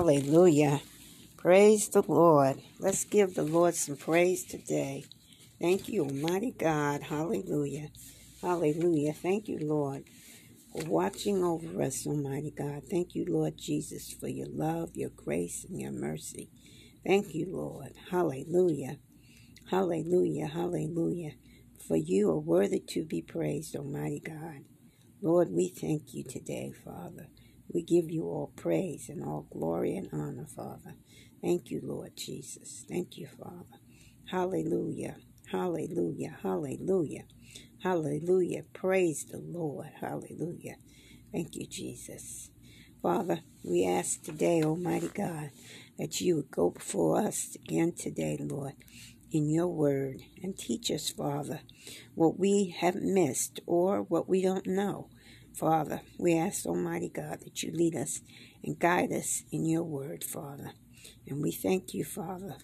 Hallelujah. Praise the Lord. Let's give the Lord some praise today. Thank you, Almighty God. Hallelujah. Hallelujah. Thank you, Lord, for watching over us, Almighty God. Thank you, Lord Jesus, for your love, your grace, and your mercy. Thank you, Lord. Hallelujah. Hallelujah. Hallelujah. For you are worthy to be praised, Almighty God. Lord, we thank you today, Father. We give you all praise and all glory and honor, Father. Thank you, Lord Jesus. Thank you, Father. Hallelujah. Hallelujah. Hallelujah. Hallelujah. Praise the Lord. Hallelujah. Thank you, Jesus. Father, we ask today, Almighty God, that you would go before us again today, Lord, in your word and teach us, Father, what we have missed or what we don't know. Father, we ask, Almighty God, that you lead us and guide us in your word, Father. And we thank you, Father,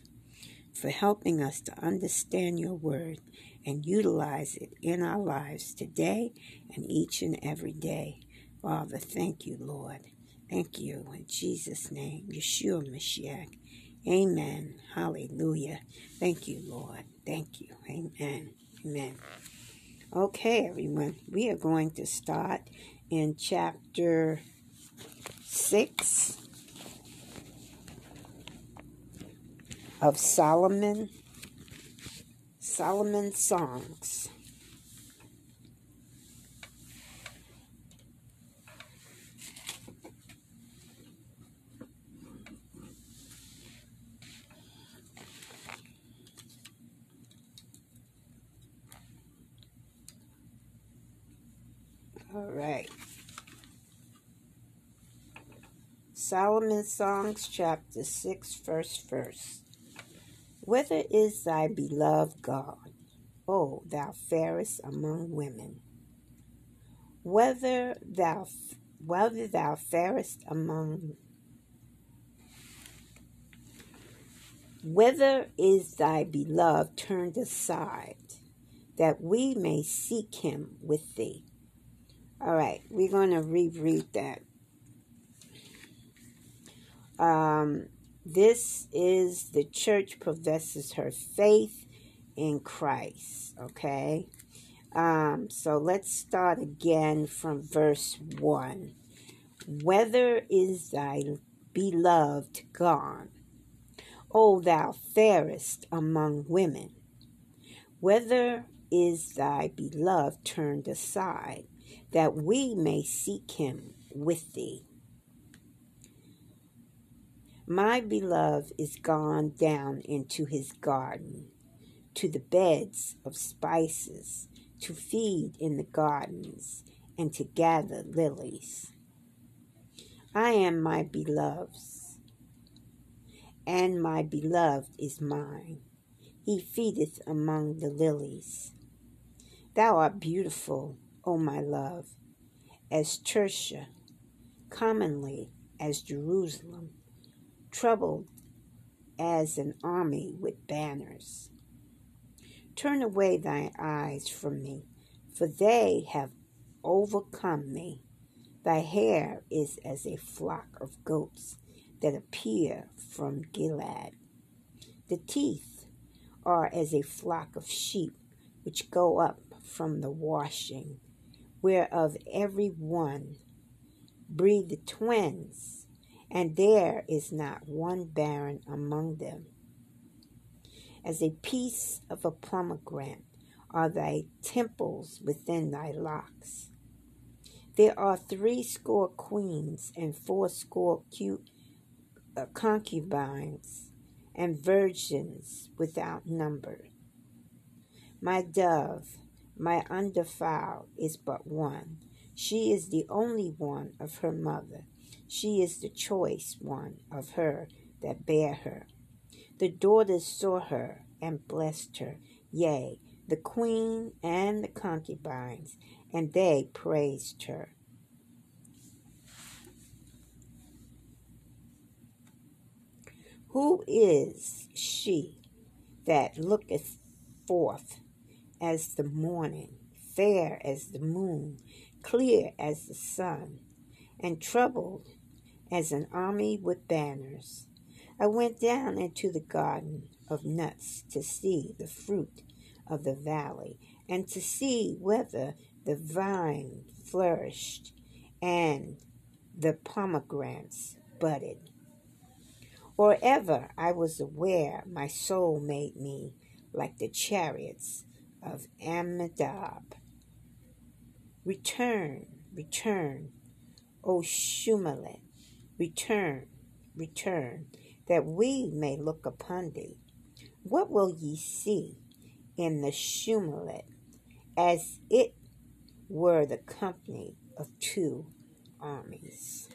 for helping us to understand your word and utilize it in our lives today and each and every day. Father, thank you, Lord. Thank you in Jesus' name, Yeshua Mashiach. Amen. Hallelujah. Thank you, Lord. Thank you. Amen. Amen. Okay, everyone, we are going to start in chapter 6 of Solomon, Solomon's Songs. All right. Solomon's Songs, chapter 6, verse 1. Whither is thy beloved God, O thou fairest among women? Whether thou whether thou fairest among Whither is thy beloved turned aside, that we may seek him with thee? All right, we're going to reread that. Um, this is the church professes her faith in Christ. Okay. Um, so let's start again from verse 1. Whether is thy beloved gone, O thou fairest among women? Whether is thy beloved turned aside, that we may seek him with thee? My beloved is gone down into his garden, to the beds of spices, to feed in the gardens, and to gather lilies. I am my beloved's, and my beloved is mine. He feedeth among the lilies. Thou art beautiful, O my love, as Tirzah, commonly as Jerusalem troubled as an army with banners. Turn away thine eyes from me, for they have overcome me. Thy hair is as a flock of goats that appear from Gilead. The teeth are as a flock of sheep which go up from the washing, whereof every one breathe the twins and there is not one barren among them. As a piece of a pomegranate are thy temples within thy locks. There are three score queens and four score cute uh, concubines and virgins without number. My dove, my undefiled, is but one. She is the only one of her mother she is the choice one of her that bare her. The daughters saw her and blessed her, yea, the queen and the concubines, and they praised her. Who is she that looketh forth as the morning, fair as the moon, clear as the sun, and troubled as an army with banners. I went down into the garden of nuts to see the fruit of the valley and to see whether the vine flourished and the pomegranates budded. Or ever I was aware my soul made me like the chariots of Amminadab. Return, return, O Shulamite, return, return, that we may look upon thee. What will ye see in the Shulamite, as it were the company of two armies?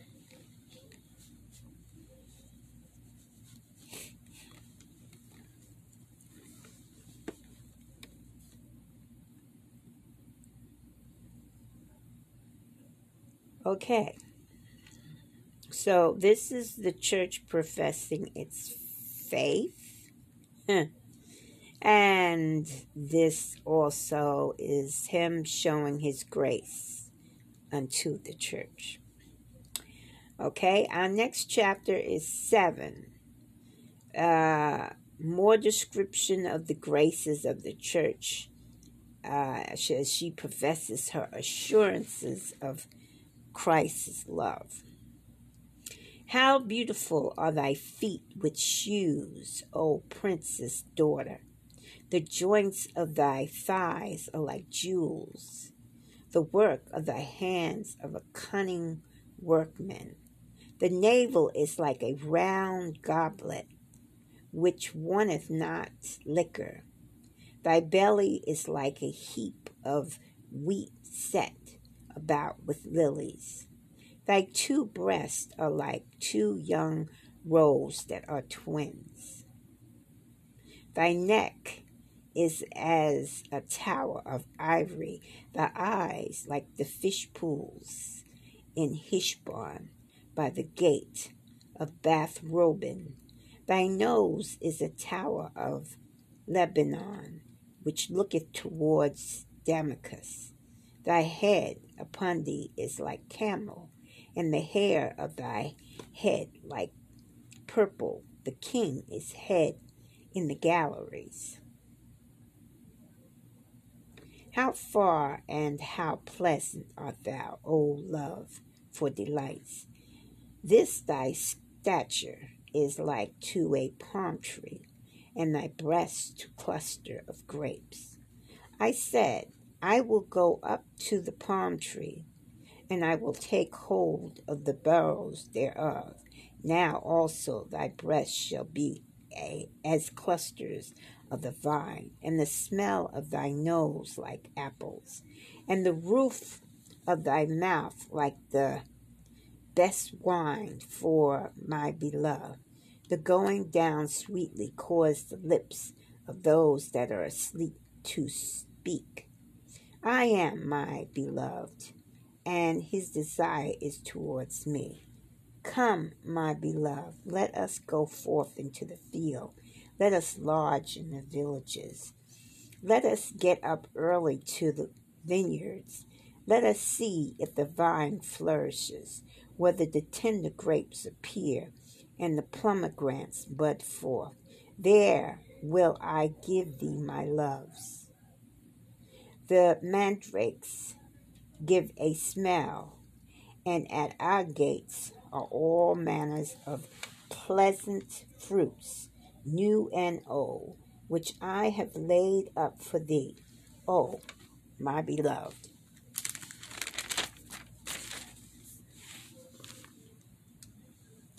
Okay. So this is the church professing its faith. and this also is him showing his grace unto the church. Okay, our next chapter is 7. Uh, more description of the graces of the church uh, as she professes her assurances of Christ's love. How beautiful are thy feet with shoes, O princess daughter. The joints of thy thighs are like jewels, the work of thy hands of a cunning workman. The navel is like a round goblet, which wanteth not liquor. Thy belly is like a heap of wheat set about with lilies. Thy two breasts are like two young roes that are twins. Thy neck is as a tower of ivory, thy eyes like the fish pools in Heshbon by the gate of Bathrabbim. Thy nose is a tower of Lebanon, which looketh towards Damascus. Thy head upon thee is like Carmel, and the hair of thy head like purple. The king is head in the galleries. How far and how pleasant art thou, O love, for delights. This thy stature is like to a palm tree, and thy breast to cluster of grapes. I said, I will go up to the palm tree, and I will take hold of the boughs thereof. Now also thy breast shall be a, as clusters of the vine, and the smell of thy nose like apples, and the roof of thy mouth like the best wine for my beloved. The going down sweetly caused the lips of those that are asleep to speak. I am my beloved, and his desire is towards me. Come, my beloved, let us go forth into the field. Let us lodge in the villages. Let us get up early to the vineyards. Let us see if the vine flourishes, whether the tender grapes appear, and the pomegranates bud forth. There will I give thee my loves. The mandrakes give a smell, and at our gates are all manners of pleasant fruits, new and old, which I have laid up for thee, O my beloved.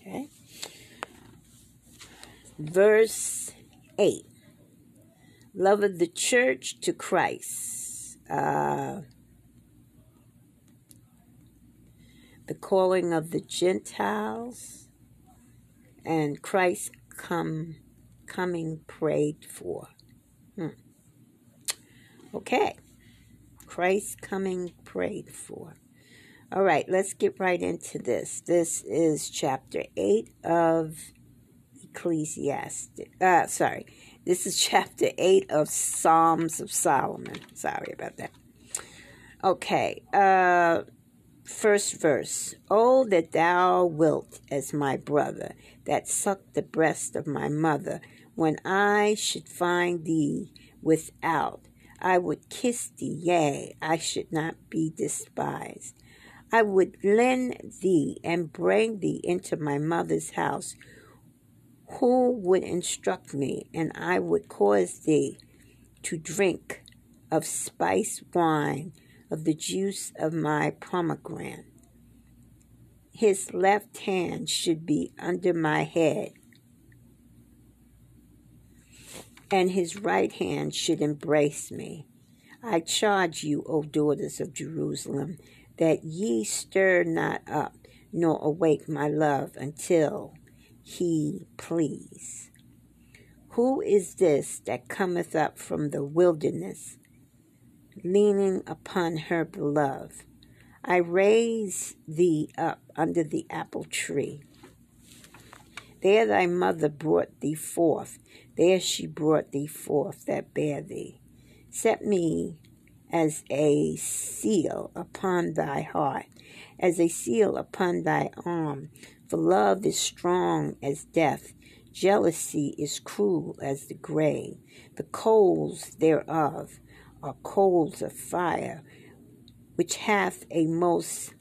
Okay. Verse 8 Love of the church to Christ uh, the calling of the Gentiles, and Christ come coming prayed for. Hmm. Okay, Christ coming prayed for. All right, let's get right into this. This is chapter 8 of Ecclesiastes. Uh, sorry, this is chapter 8 of Psalms of Solomon. Sorry about that. Okay. Uh, first verse Oh, that thou wilt as my brother, that sucked the breast of my mother, when I should find thee without. I would kiss thee, yea, I should not be despised. I would lend thee and bring thee into my mother's house. Who would instruct me, and I would cause thee to drink of spice wine, of the juice of my pomegranate. His left hand should be under my head, and his right hand should embrace me. I charge you, O daughters of Jerusalem, that ye stir not up, nor awake my love until he please. Who is this that cometh up from the wilderness, leaning upon her beloved? I raise thee up under the apple tree. There thy mother brought thee forth, there she brought thee forth that bare thee. Set me as a seal upon thy heart, as a seal upon thy arm. For love is strong as death, jealousy is cruel as the grave. The coals thereof are coals of fire, which hath a most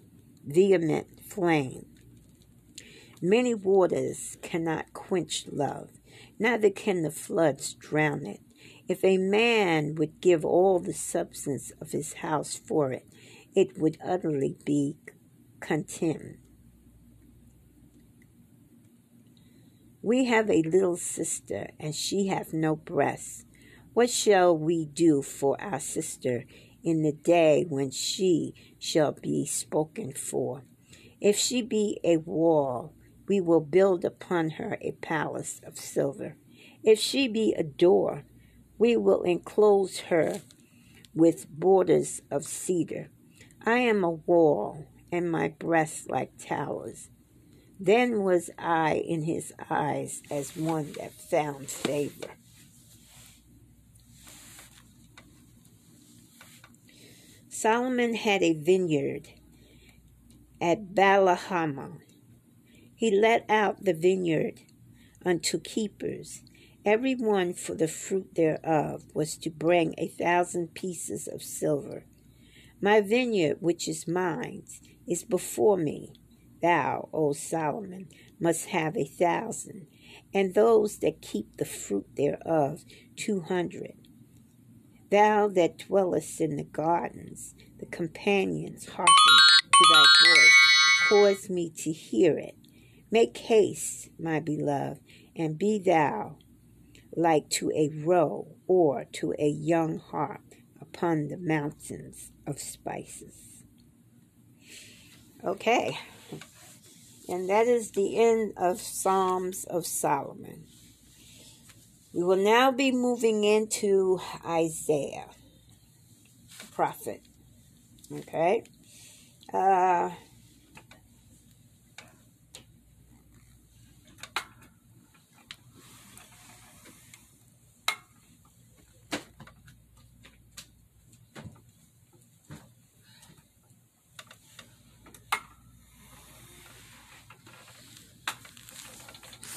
vehement flame. Many waters cannot quench love, neither can the floods drown it. If a man would give all the substance of his house for it, it would utterly be contemned. We have a little sister, and she hath no breast. What shall we do for our sister in the day when she shall be spoken for? If she be a wall, we will build upon her a palace of silver. If she be a door, we will enclose her with borders of cedar. I am a wall, and my breasts like towers. Then was I in his eyes as one that found favor. Solomon had a vineyard at Baalhamon. He let out the vineyard unto keepers. Every one for the fruit thereof was to bring a thousand pieces of silver. My vineyard, which is mine, is before me Thou, O Solomon, must have a thousand, and those that keep the fruit thereof two hundred. Thou that dwellest in the gardens, the companions hearken to thy voice, cause me to hear it. Make haste, my beloved, and be thou like to a roe or to a young harp upon the mountains of spices. Okay. And that is the end of Psalms of Solomon. We will now be moving into Isaiah, prophet. Okay? Uh,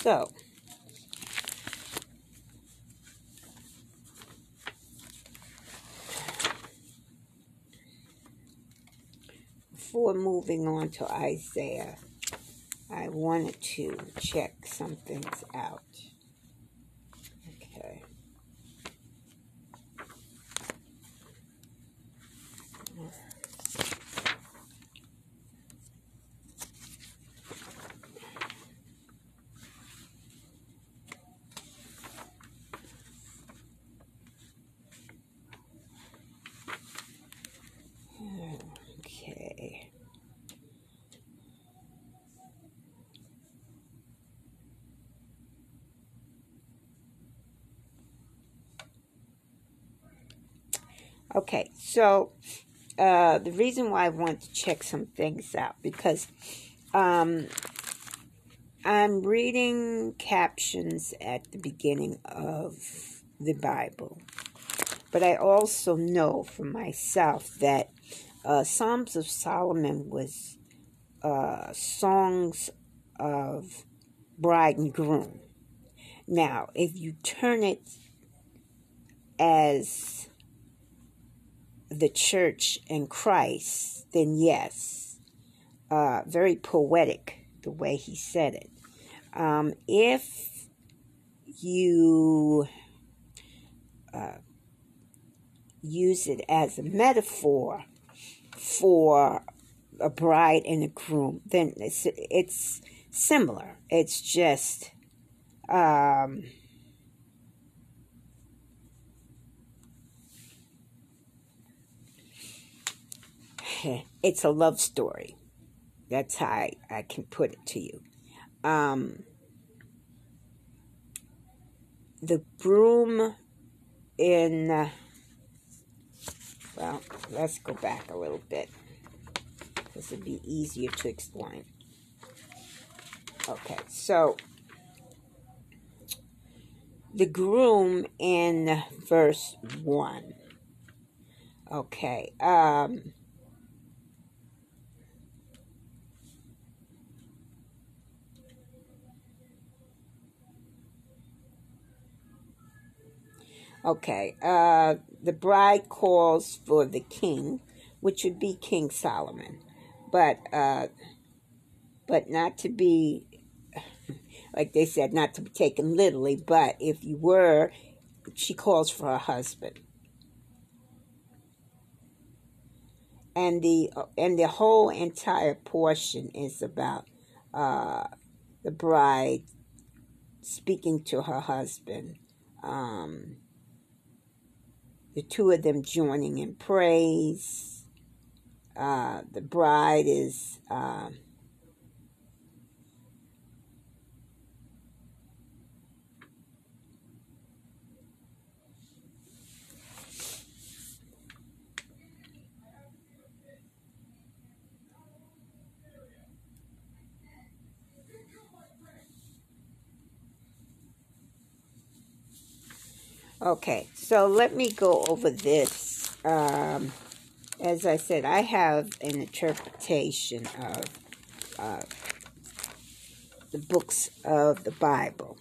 So, before moving on to Isaiah, I wanted to check some things out. Okay, so uh, the reason why I want to check some things out because um, I'm reading captions at the beginning of the Bible, but I also know for myself that uh, Psalms of Solomon was uh, songs of bride and groom. Now, if you turn it as the church and Christ, then yes, uh, very poetic the way he said it. Um, if you uh, use it as a metaphor for a bride and a groom, then it's it's similar. It's just um, it's a love story. That's how I, I can put it to you. Um, the broom in, uh, well, let's go back a little bit. This would be easier to explain. Okay, so the groom in verse 1. Okay, um, Okay, uh, the bride calls for the king, which would be King Solomon, but uh, but not to be, like they said, not to be taken literally. But if you were, she calls for her husband, and the and the whole entire portion is about uh, the bride speaking to her husband. Um, the two of them joining in praise. Uh, the bride is uh, Okay, so let me go over this. Um, as I said, I have an interpretation of uh, the books of the Bible.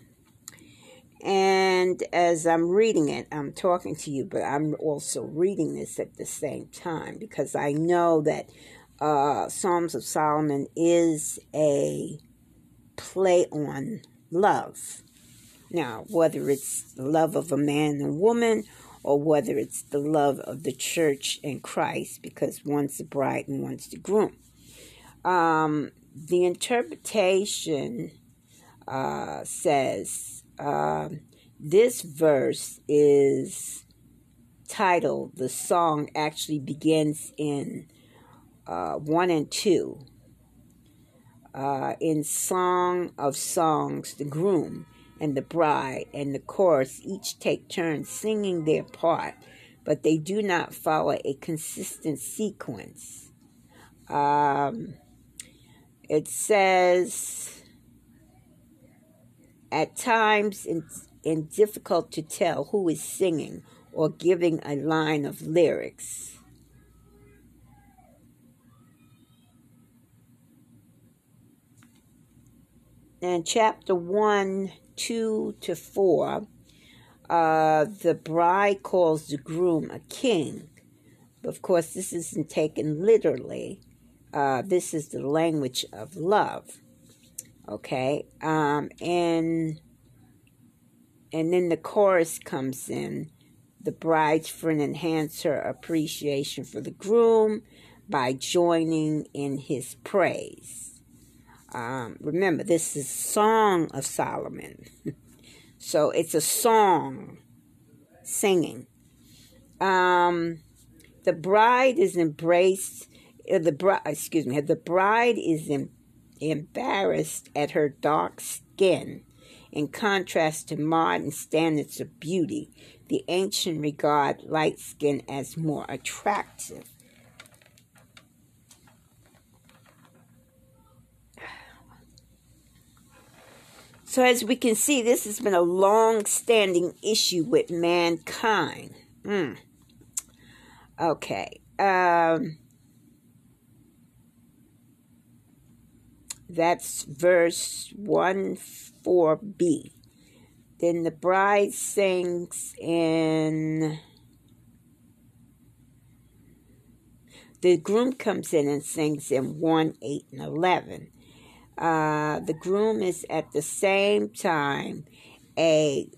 And as I'm reading it, I'm talking to you, but I'm also reading this at the same time because I know that uh, Psalms of Solomon is a play on love now, whether it's the love of a man and woman, or whether it's the love of the church and Christ, because one's the bride and one's the groom. Um, the interpretation uh, says uh, this verse is titled, the song actually begins in uh, 1 and 2. Uh, in Song of Songs, the groom and the bride and the chorus each take turns singing their part, but they do not follow a consistent sequence. Um, it says, at times it's, it's difficult to tell who is singing or giving a line of lyrics. And chapter 1 2 to 4, uh, the bride calls the groom a king. Of course, this isn't taken literally. Uh, this is the language of love. Okay? Um, and and then the chorus comes in. The bride's friend enhance her appreciation for the groom by joining in his praise. Um, remember, this is Song of Solomon. so it's a song, singing. Um, the bride is embraced, uh, the bride, excuse me, the bride is em- embarrassed at her dark skin. In contrast to modern standards of beauty, the ancient regard light skin as more attractive. So, as we can see, this has been a long standing issue with mankind. Mm. Okay. Um, that's verse 1 4b. Then the bride sings in. The groom comes in and sings in 1 8 and 11. Uh, the groom is at the same time a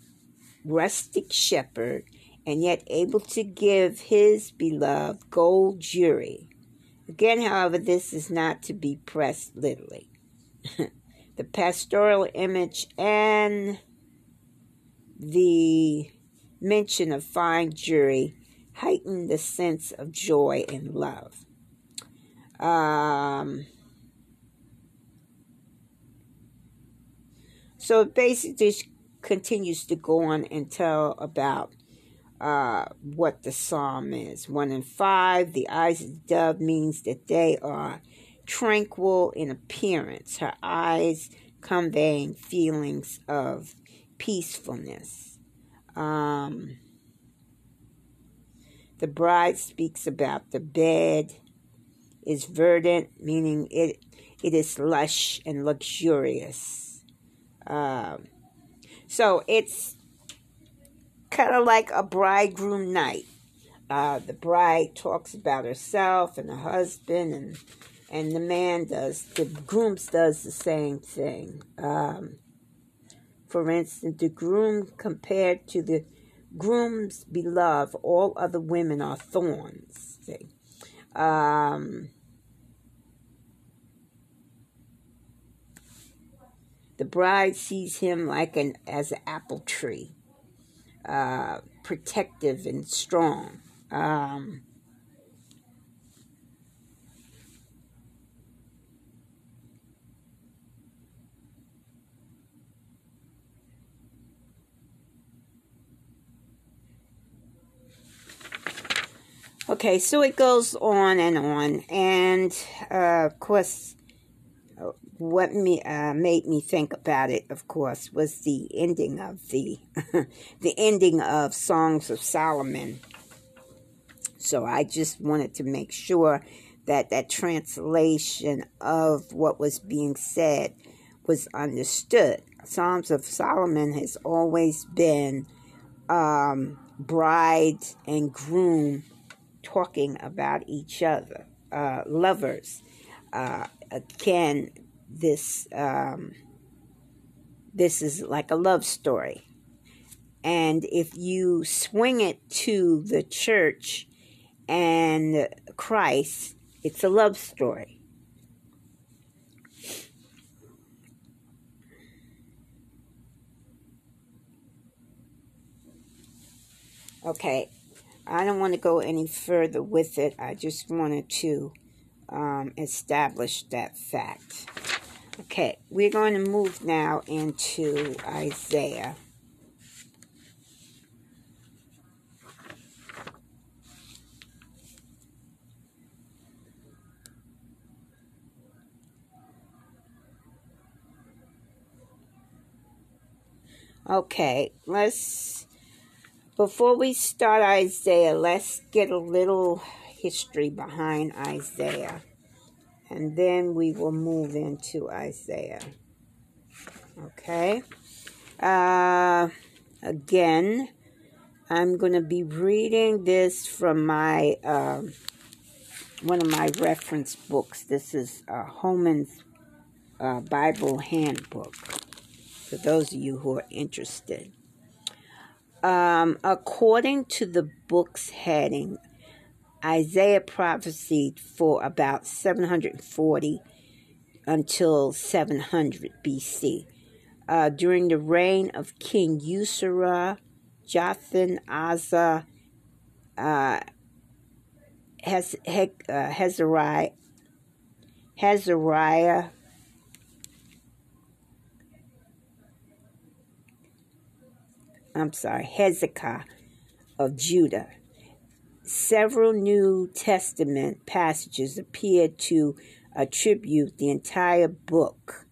rustic shepherd and yet able to give his beloved gold jewelry. Again, however, this is not to be pressed literally. the pastoral image and the mention of fine jewelry heighten the sense of joy and love. Um, so it basically just continues to go on and tell about uh, what the psalm is. One and five, the eyes of the dove means that they are tranquil in appearance, her eyes conveying feelings of peacefulness. Um, the bride speaks about the bed is verdant, meaning it it is lush and luxurious. Um, so it's kind of like a bridegroom night. Uh, the bride talks about herself and the husband, and and the man does the grooms does the same thing. Um, for instance, the groom compared to the groom's beloved, all other women are thorns. See? Um, the bride sees him like an as an apple tree, uh, protective and strong. Um, Okay, so it goes on and on, and uh, of course, what me uh, made me think about it, of course, was the ending of the the ending of Songs of Solomon. So I just wanted to make sure that that translation of what was being said was understood. Songs of Solomon has always been um, bride and groom talking about each other, uh, lovers. Uh, again, this um, this is like a love story, and if you swing it to the church and Christ, it's a love story. Okay, I don't want to go any further with it. I just wanted to um, establish that fact. Okay, we're going to move now into Isaiah. Okay, let's before we start Isaiah, let's get a little history behind Isaiah. And then we will move into Isaiah. Okay? Uh, again, I'm going to be reading this from my uh, one of my reference books. This is uh, Holman's uh, Bible Handbook. For those of you who are interested. Um, according to the book's heading, Isaiah prophesied for about 740 until 700 BC. Uh, during the reign of King Uzziah, Jotham, Asa, uh, Hez, He, uh, Hezariah, I'm sorry, Hezekiah of Judah. Several New Testament passages appear to attribute the entire book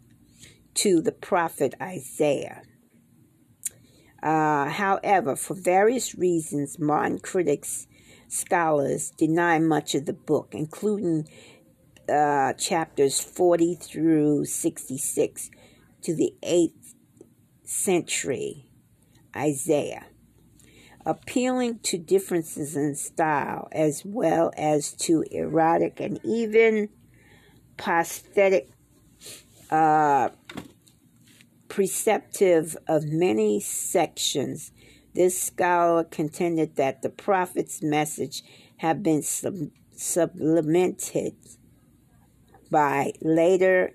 to the prophet Isaiah. Uh, however, for various reasons, modern critics, scholars deny much of the book, including uh, chapters 40 through 66 to the 8th century Isaiah, appealing to differences in style as well as to erotic and even prosthetic uh, preceptive of many sections. This scholar contended that the prophet's message had been sub- supplemented by later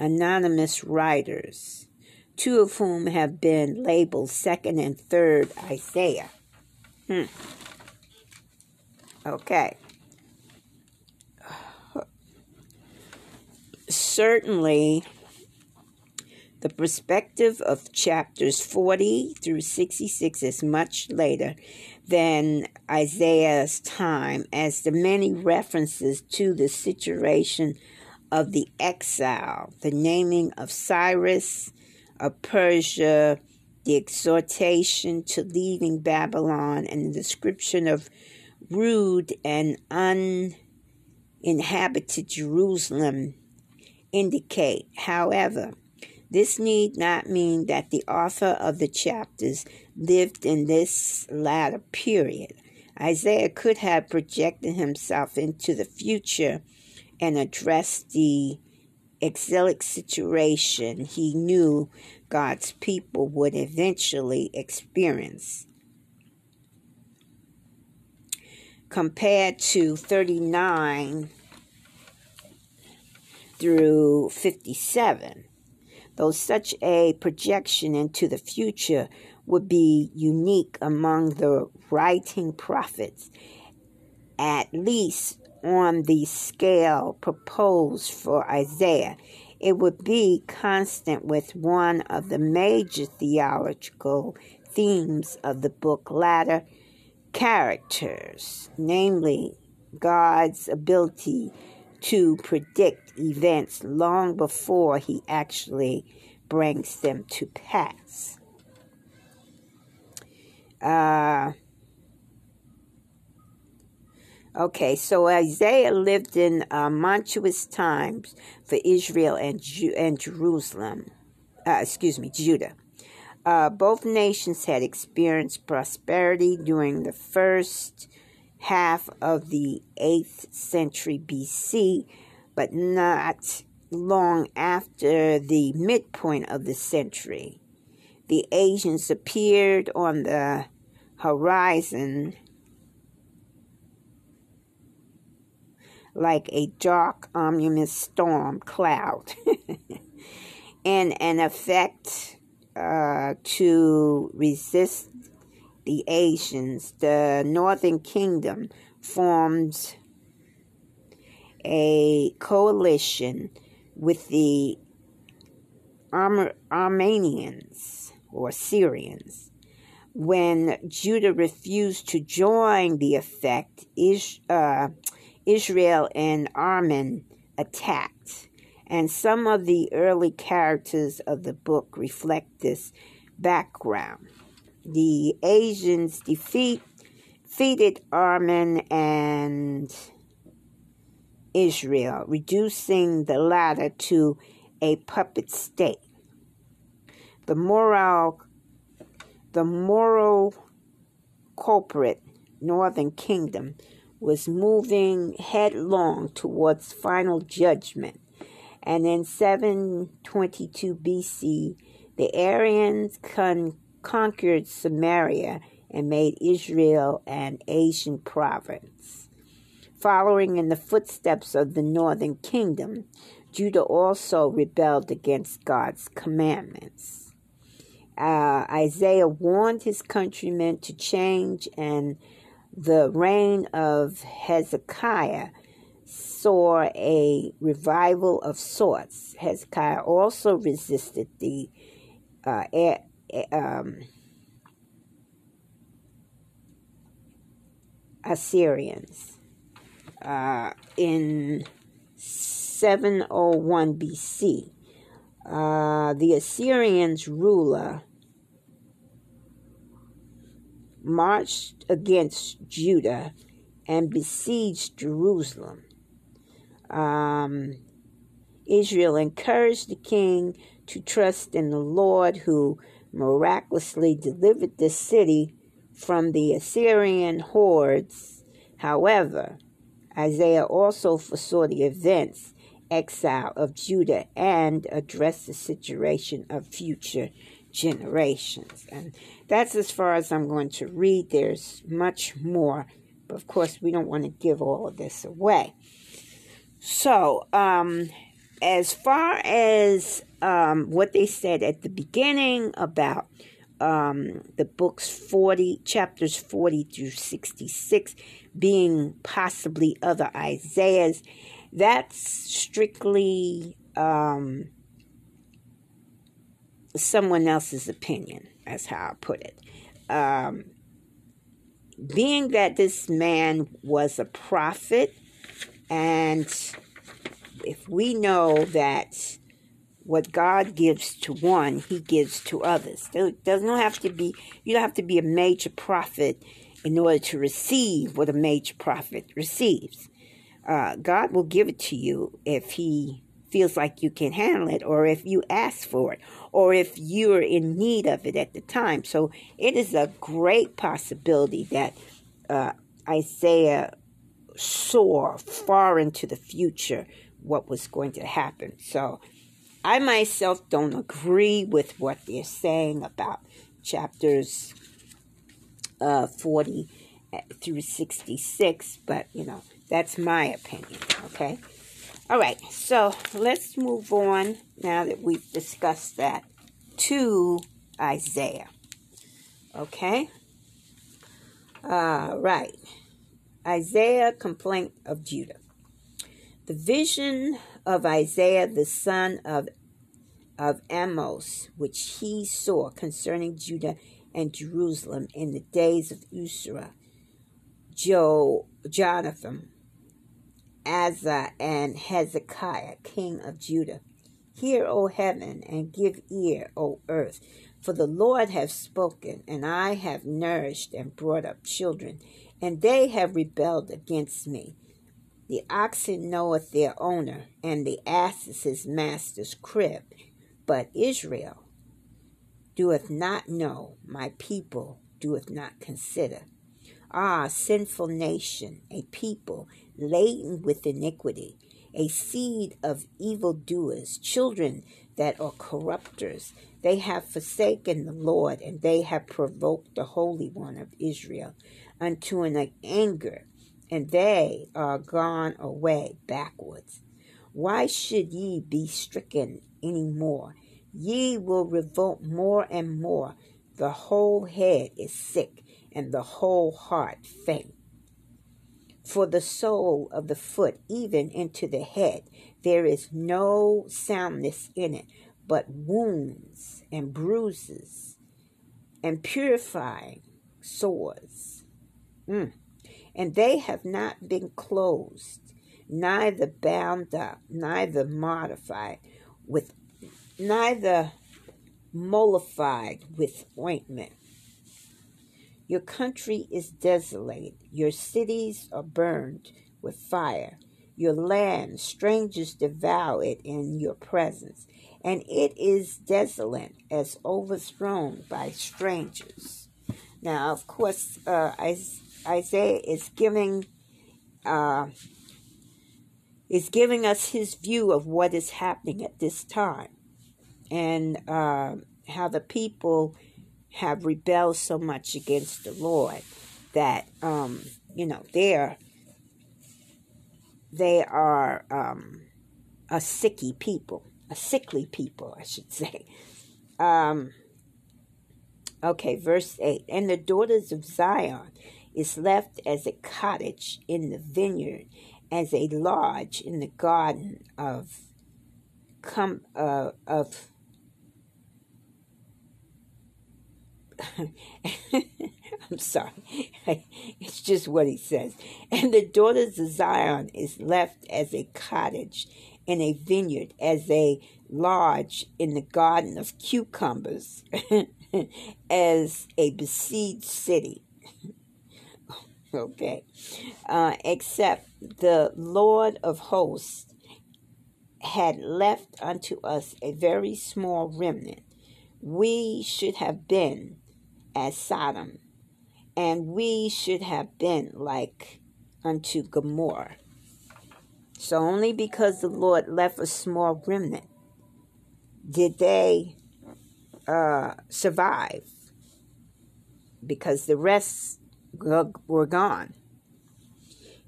anonymous writers, two of whom have been labeled second and third Isaiah. Hmm. Okay. Certainly, the perspective of chapters 40 through 66 is much later than Isaiah's time, as the many references to the situation of the exile, the naming of Cyrus, of Persia, the exhortation to leaving Babylon, and the description of rude and uninhabited Jerusalem indicate. However, this need not mean that the author of the chapters lived in this latter period. Isaiah could have projected himself into the future and address the exilic situation he knew God's people would eventually experience. Compared to 39 through 57, though such a projection into the future would be unique among the writing prophets, at least on the scale proposed for Isaiah. It would be constant with one of the major theological themes of the book latter characters, namely God's ability to predict events long before he actually brings them to pass. Uh, okay, so Isaiah lived in uh, times for Israel and, Ju- and Jerusalem, uh, excuse me, Judah. Uh, both nations had experienced prosperity during the first half of the 8th century BC, but not long after the midpoint of the century. The Asians appeared on the horizon like a dark ominous storm cloud and an effect uh, to resist the Asians, the Northern Kingdom formed a coalition with the Ar- Arameans or Syrians. When Judah refused to join the effect, Is- uh, Israel and Armen attacked. And some of the early characters of the book reflect this background the Asians defeat, defeated Armen and Israel, reducing the latter to a puppet state. The moral, the moral culprit, Northern Kingdom, was moving headlong towards final judgment. And in 722 BC, the Aryans con- conquered Samaria and made Israel an Asian province. Following in the footsteps of the northern kingdom, Judah also rebelled against God's commandments. Uh, Isaiah warned his countrymen to change, and the reign of Hezekiah saw a revival of sorts. Hezekiah also resisted the uh, um, Assyrians uh, in 701 BC. Uh, the Assyrians ruler marched against Judah and besieged Jerusalem. Um, Israel encouraged the king to trust in the Lord who miraculously delivered the city from the Assyrian hordes. However, Isaiah also foresaw the events exile of Judah and addressed the situation of future generations. And that's as far as I'm going to read. There's much more, but of course, we don't want to give all of this away. So, um, as far as um, what they said at the beginning about um, the books 40, chapters 40 through 66 being possibly other Isaiahs, that's strictly um, someone else's opinion. That's how I put it. Um, being that this man was a prophet, and if we know that what God gives to one, He gives to others. There does not have to be you don't have to be a major prophet in order to receive what a major prophet receives. Uh, God will give it to you if He feels like you can handle it, or if you ask for it, or if you're in need of it at the time. So it is a great possibility that uh, Isaiah saw far into the future what was going to happen. So I myself don't agree with what they're saying about chapters uh, 40 uh, through 66, but you know, that's my opinion, okay? All right, so let's move on now that we've discussed that to Isaiah. Okay? All right. Isaiah, complaint of Judah. The vision of Isaiah, the son of, of Amos, which he saw concerning Judah and Jerusalem in the days of Uzziah, Jo, Jonathan, Asa, and Hezekiah, king of Judah. Hear, O heaven, and give ear, O earth, for the Lord hath spoken, and I have nourished and brought up children, and they have rebelled against me. The oxen knoweth their owner, and the ass is his master's crib. But Israel doeth not know, my people doeth not consider. Ah, sinful nation, a people laden with iniquity, a seed of evildoers, children that are corrupters. They have forsaken the Lord, and they have provoked the Holy One of Israel unto an anger and they are gone away backwards. Why should ye be stricken any more? Ye will revolt more and more. The whole head is sick, and the whole heart faint. For the sole of the foot, even into the head, there is no soundness in it, but wounds and bruises and purifying sores. Mm and they have not been closed, neither bound up, neither modified with, neither mollified with ointment. Your country is desolate, your cities are burned with fire. Your land, strangers devour it in your presence, and it is desolate as overthrown by strangers. Now, of course, uh, Isaiah is giving uh, is giving us his view of what is happening at this time and uh, how the people have rebelled so much against the Lord that um, you know they're they are um, a sicky people, a sickly people, I should say. Um, okay, verse 8. And the daughters of Zion is left as a cottage in the vineyard, as a lodge in the garden of come uh, of I'm sorry. it's just what he says. And the daughters of Zion is left as a cottage in a vineyard, as a lodge in the garden of cucumbers, as a besieged city okay. Uh, except the Lord of hosts had left unto us a very small remnant, we should have been as Sodom, and we should have been like unto Gomorrah. So only because the Lord left a small remnant did they uh, survive, because the rest were gone.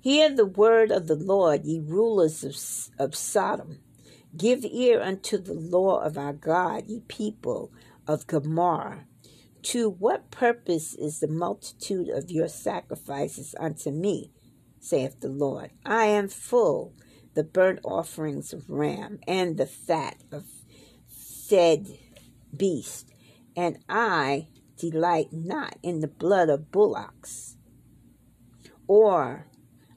Hear the word of the Lord, ye rulers of, of Sodom. Give ear unto the law of our God, ye people of Gomorrah. To what purpose is the multitude of your sacrifices unto me, saith the Lord? I am full the burnt offerings of ram and the fat of fed beast, and I delight not in the blood of bullocks or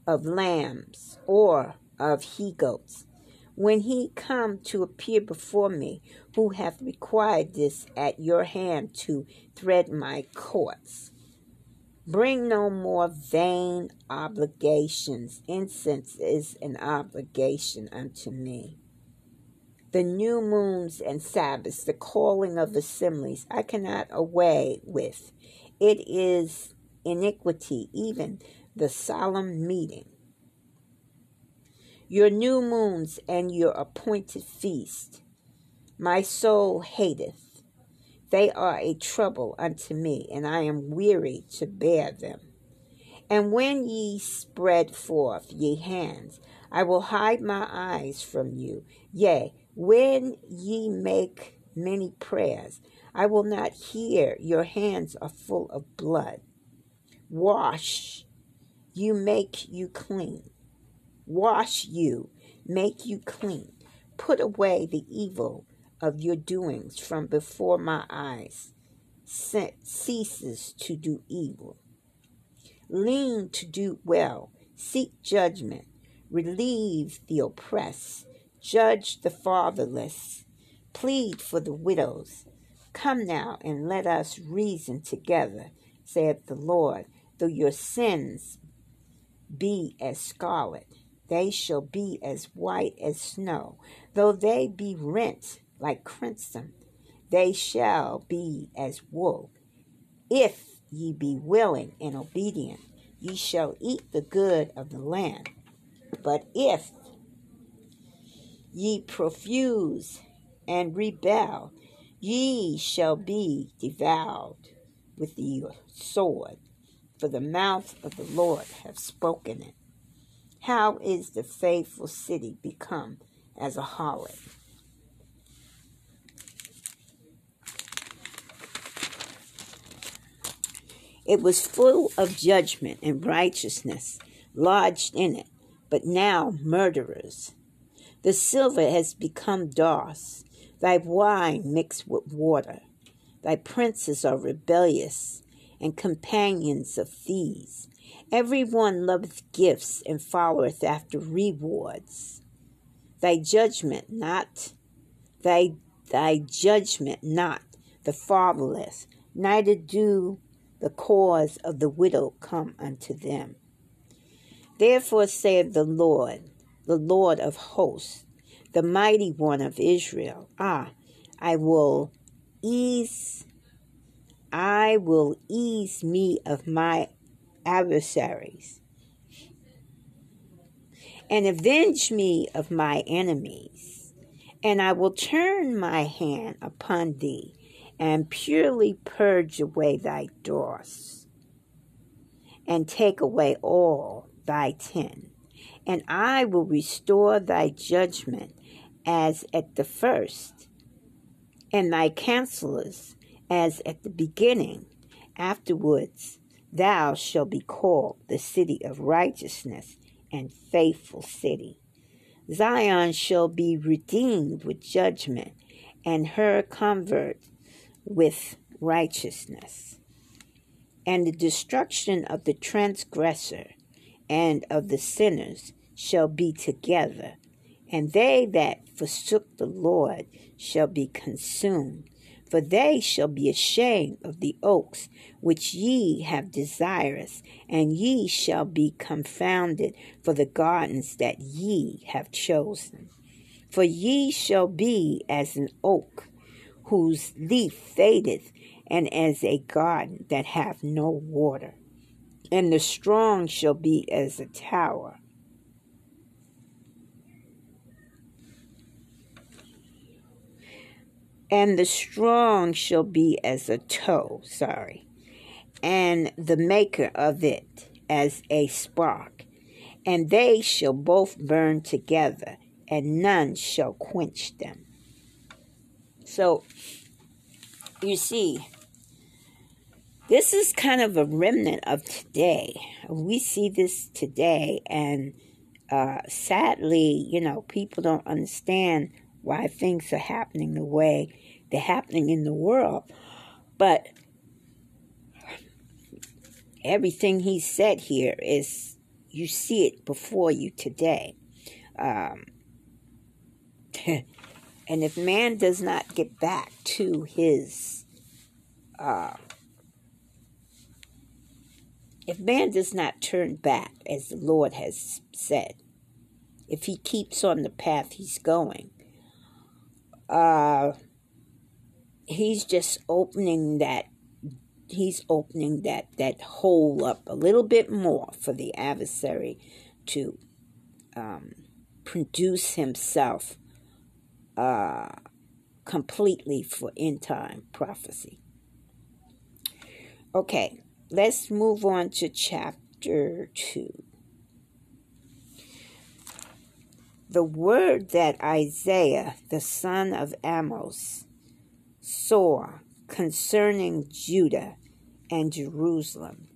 of lambs or of he goats. When he come to appear before me, who hath required this at your hand to thread my courts? Bring no more vain obligations. Incense is an obligation unto me. The new moons and Sabbaths, the calling of assemblies, I cannot away with. It is iniquity, even the solemn meeting your new moons and your appointed feast. My soul hateth. They are a trouble unto me, and I am weary to bear them. And when ye spread forth ye hands, I will hide my eyes from you. Yea, when ye make many prayers, I will not hear. Your hands are full of blood. Wash, you make you clean wash you, make you clean, put away the evil of your doings from before my eyes, ceases to do evil. Lean to do well, seek judgment, relieve the oppressed, judge the fatherless, plead for the widows. Come now and let us reason together, saith the Lord, though your sins be as scarlet they shall be as white as snow. Though they be rent like crimson, they shall be as wool. If ye be willing and obedient, ye shall eat the good of the land. But if ye profuse and rebel, ye shall be devoured with the sword, for the mouth of the Lord hath spoken it. How is the faithful city become as a harlot? It was full of judgment and righteousness lodged in it, but now murderers. The silver has become dross, thy wine mixed with water. Thy princes are rebellious and companions of thieves. Every one loveth gifts and followeth after rewards. Thy judgment not, thy thy judgment not the fatherless, neither do the cause of the widow come unto them. Therefore saith the Lord, the Lord of hosts, the mighty one of Israel, Ah, I will ease, I will ease me of my adversaries and avenge me of my enemies. And I will turn my hand upon thee and purely purge away thy dross and take away all thy tin. And I will restore thy judgment as at the first, and thy counselors as at the beginning. Afterwards, Thou shalt be called the city of righteousness and faithful city. Zion shall be redeemed with judgment, and her convert with righteousness. And the destruction of the transgressor and of the sinners shall be together, and they that forsook the Lord shall be consumed. For they shall be ashamed of the oaks which ye have desirous, and ye shall be confounded for the gardens that ye have chosen. For ye shall be as an oak whose leaf fadeth, and as a garden that hath no water. And the strong shall be as a tower and the strong shall be as a tow, sorry, and the maker of it as a spark, and they shall both burn together, and none shall quench them. So, you see, this is kind of a remnant of today. We see this today, and uh, sadly, you know, people don't understand why things are happening the way they're happening in the world. But everything he said here is you see it before you today. Um, and if man does not get back to his, uh, if man does not turn back, as the Lord has said, if he keeps on the path he's going, uh, he's just opening that he's opening that that hole up a little bit more for the adversary to um, produce himself uh, completely for end time prophecy. Okay, let's move on to chapter 2. The word that Isaiah, the son of Amos, saw concerning Judah and Jerusalem.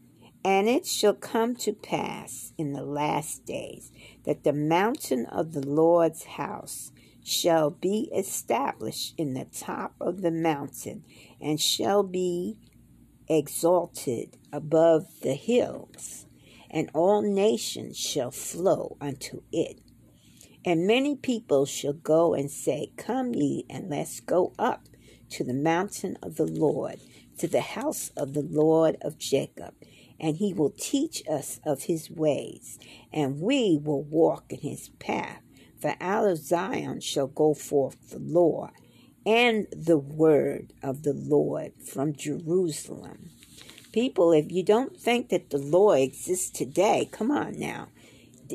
And it shall come to pass in the last days that the mountain of the Lord's house shall be established in the top of the mountain and shall be exalted above the hills, and all nations shall flow unto it. And many people shall go and say, Come ye, and let's go up to the mountain of the Lord, to the house of the Lord of Jacob. And he will teach us of his ways, and we will walk in his path. For out of Zion shall go forth the law and the word of the Lord from Jerusalem. People, if you don't think that the law exists today, come on now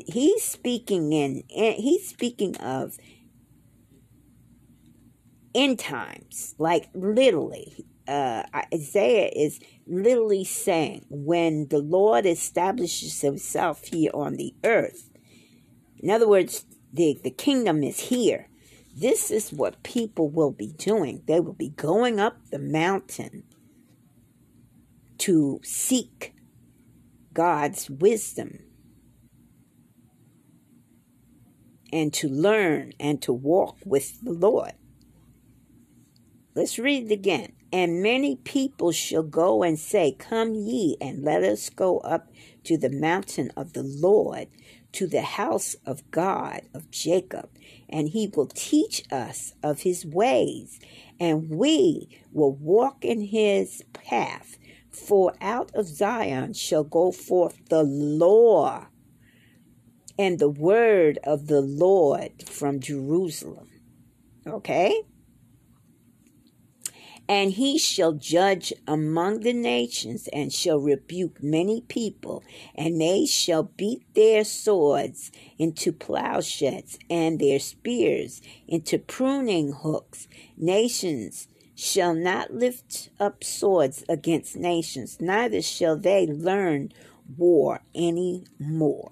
he's speaking in he's speaking of end times. Like literally uh, isaiah is literally saying when the lord establishes himself here on the earth in other words the, the kingdom is here. This is what people will be doing. They will be going up the mountain to seek god's wisdom and to learn and to walk with the Lord. Let's read it again. And many people shall go and say, Come ye, and let us go up to the mountain of the Lord, to the house of God of Jacob, and he will teach us of his ways, and we will walk in his path. For out of Zion shall go forth the law and the word of the Lord from Jerusalem. Okay? And he shall judge among the nations and shall rebuke many people, and they shall beat their swords into plowshares and their spears into pruning hooks. Nations shall not lift up swords against nations, neither shall they learn war any more.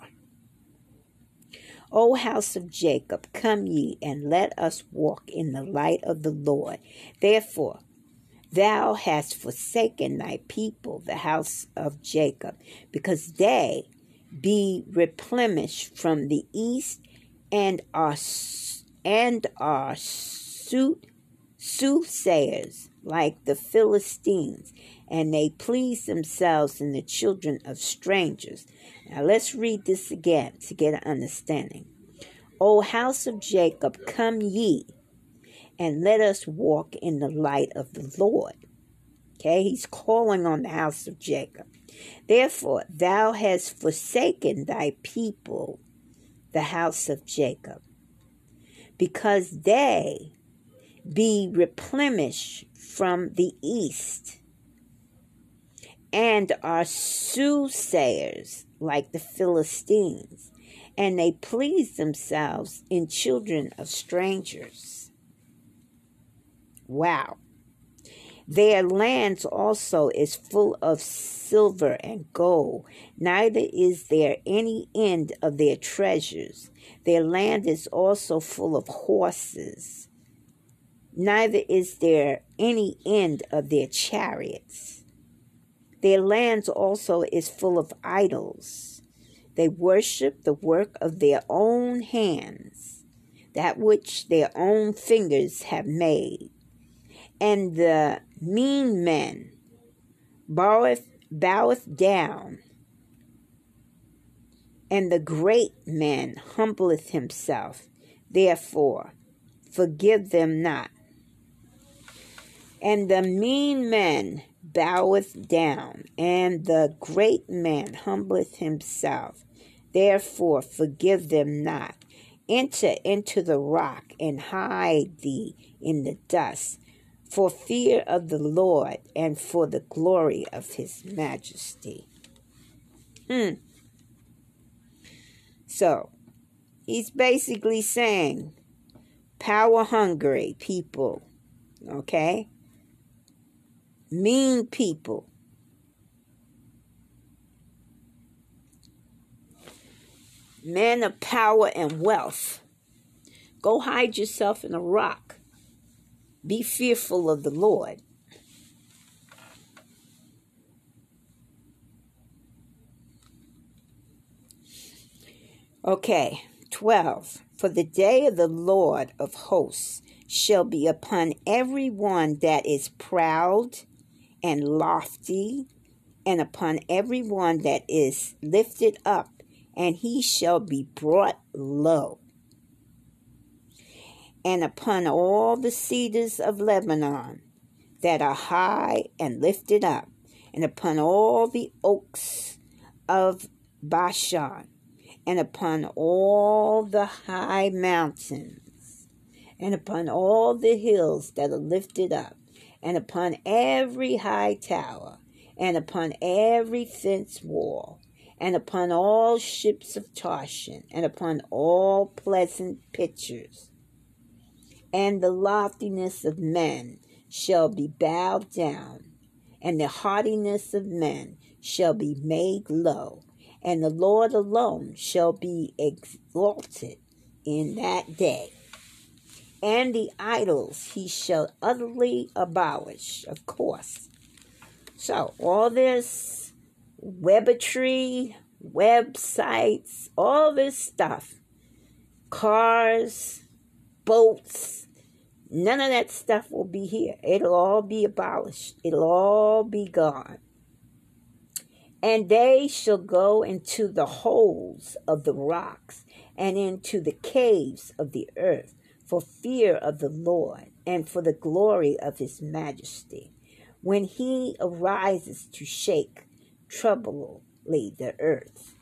O house of Jacob, come ye, and let us walk in the light of the Lord. Therefore, thou hast forsaken thy people, the house of Jacob, because they be replenished from the east and are and are sooth, soothsayers like the Philistines, and they please themselves in the children of strangers. Now let's read this again to get an understanding. O house of Jacob, come ye, and let us walk in the light of the Lord. Okay, he's calling on the house of Jacob. Therefore, thou hast forsaken thy people, the house of Jacob, because they be replenished from the east and are soothsayers like the Philistines, and they please themselves in children of strangers. Wow. Their lands also is full of silver and gold, neither is there any end of their treasures. Their land is also full of horses, neither is there any end of their chariots. Their lands also is full of idols. They worship the work of their own hands, that which their own fingers have made. And the mean man boweth, boweth down, and the great man humbleth himself. Therefore, forgive them not. And the mean man boweth down, and the great man humbleth himself. Therefore, forgive them not. Enter into the rock and hide thee in the dust for fear of the Lord and for the glory of his majesty. Hmm. So, he's basically saying power hungry people, okay? Mean people. Men of power and wealth. Go hide yourself in a rock be fearful of the Lord. Okay, 12. For the day of the Lord of hosts shall be upon every one that is proud and lofty, and upon every one that is lifted up, and he shall be brought low. And upon all the cedars of Lebanon that are high and lifted up, and upon all the oaks of Bashan, and upon all the high mountains, and upon all the hills that are lifted up, and upon every high tower, and upon every fence wall, and upon all ships of Tarshish, and upon all pleasant pictures and the loftiness of men shall be bowed down, and the haughtiness of men shall be made low, and the Lord alone shall be exalted in that day. And the idols he shall utterly abolish, of course. So, all this webetry, websites, all this stuff, cars, boats, None of that stuff will be here. It'll all be abolished. It'll all be gone. And they shall go into the holes of the rocks and into the caves of the earth for fear of the Lord and for the glory of his majesty. When he arises to shake troubly the earth.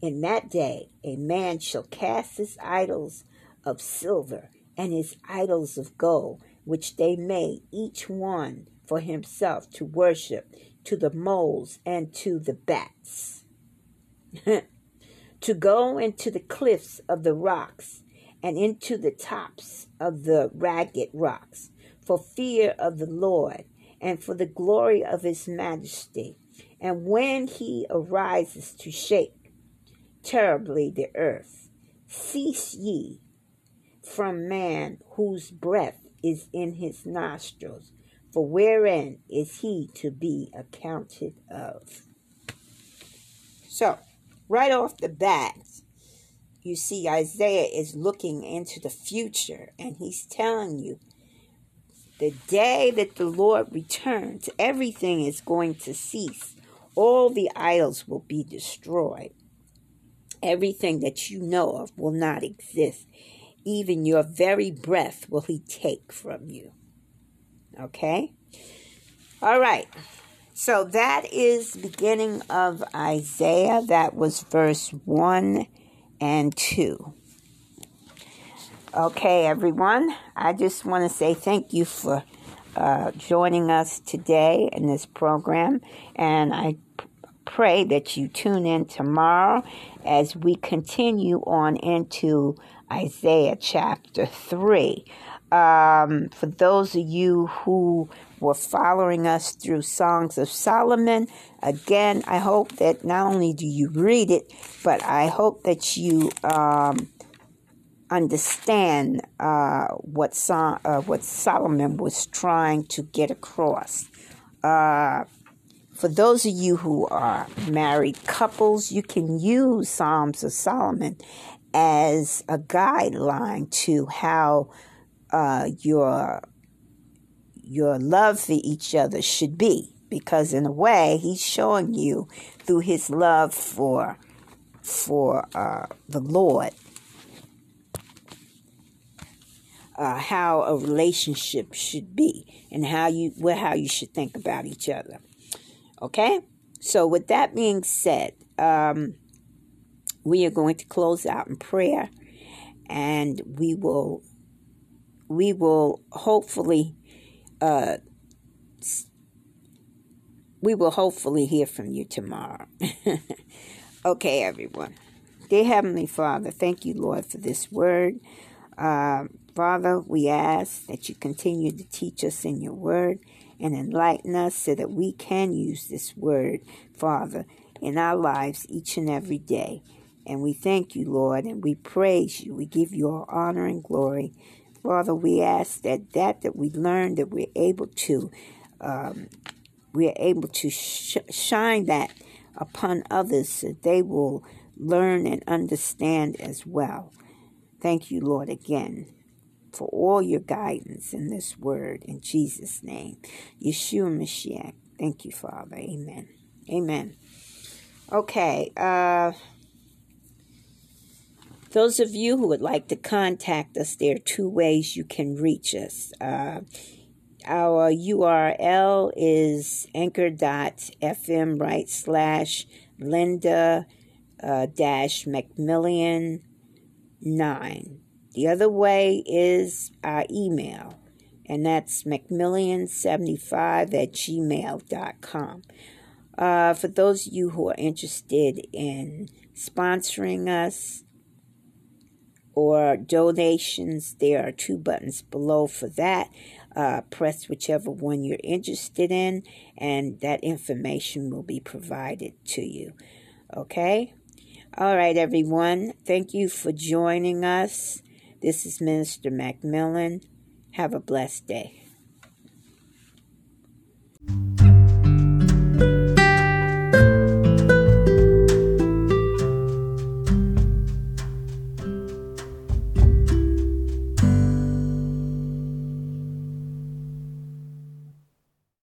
In that day a man shall cast his idols of silver and his idols of gold, which they made each one for himself to worship, to the moles and to the bats. to go into the cliffs of the rocks and into the tops of the ragged rocks, for fear of the Lord and for the glory of his majesty. And when he arises to shake terribly the earth, cease ye from man whose breath is in his nostrils, for wherein is he to be accounted of? So, right off the bat, you see Isaiah is looking into the future and he's telling you the day that the Lord returns, everything is going to cease. All the idols will be destroyed. Everything that you know of will not exist even your very breath will he take from you. Okay? All right. So that is beginning of Isaiah. That was verse 1 and 2. Okay, everyone. I just want to say thank you for uh, joining us today in this program. And I p- pray that you tune in tomorrow as we continue on into Isaiah chapter 3. Um, for those of you who were following us through Songs of Solomon, again, I hope that not only do you read it, but I hope that you um, understand uh, what, so- uh, what Solomon was trying to get across. Uh, for those of you who are married couples, you can use Psalms of Solomon as a guideline to how uh, your your love for each other should be. Because in a way, he's showing you through his love for for uh, the Lord uh, how a relationship should be and how you well, how you should think about each other. Okay, so with that being said, um, we are going to close out in prayer, and we will we will hopefully uh, we will hopefully hear from you tomorrow. okay, everyone. Dear Heavenly Father, thank you, Lord, for this word. Uh, Father, we ask that you continue to teach us in your word and enlighten us so that we can use this word, Father, in our lives each and every day. And we thank you, Lord, and we praise you. We give you all honor and glory. Father, we ask that that that we learn, that we're able to, um, we're able to sh- shine that upon others so they will learn and understand as well. Thank you, Lord, again for all your guidance in this word. In Jesus' name. Yeshua Mashiach. Thank you, Father. Amen. Amen. Okay. Uh, those of you who would like to contact us, there are two ways you can reach us. Uh, our URL is anchor.fm right slash Linda uh, dash McMillian 9. The other way is our email, and that's macmillan75 at gmail.com. Uh, for those of you who are interested in sponsoring us or donations, there are two buttons below for that. Uh, press whichever one you're interested in, and that information will be provided to you. Okay? All right, everyone. Thank you for joining us. This is Minister McMillian. Have a blessed day.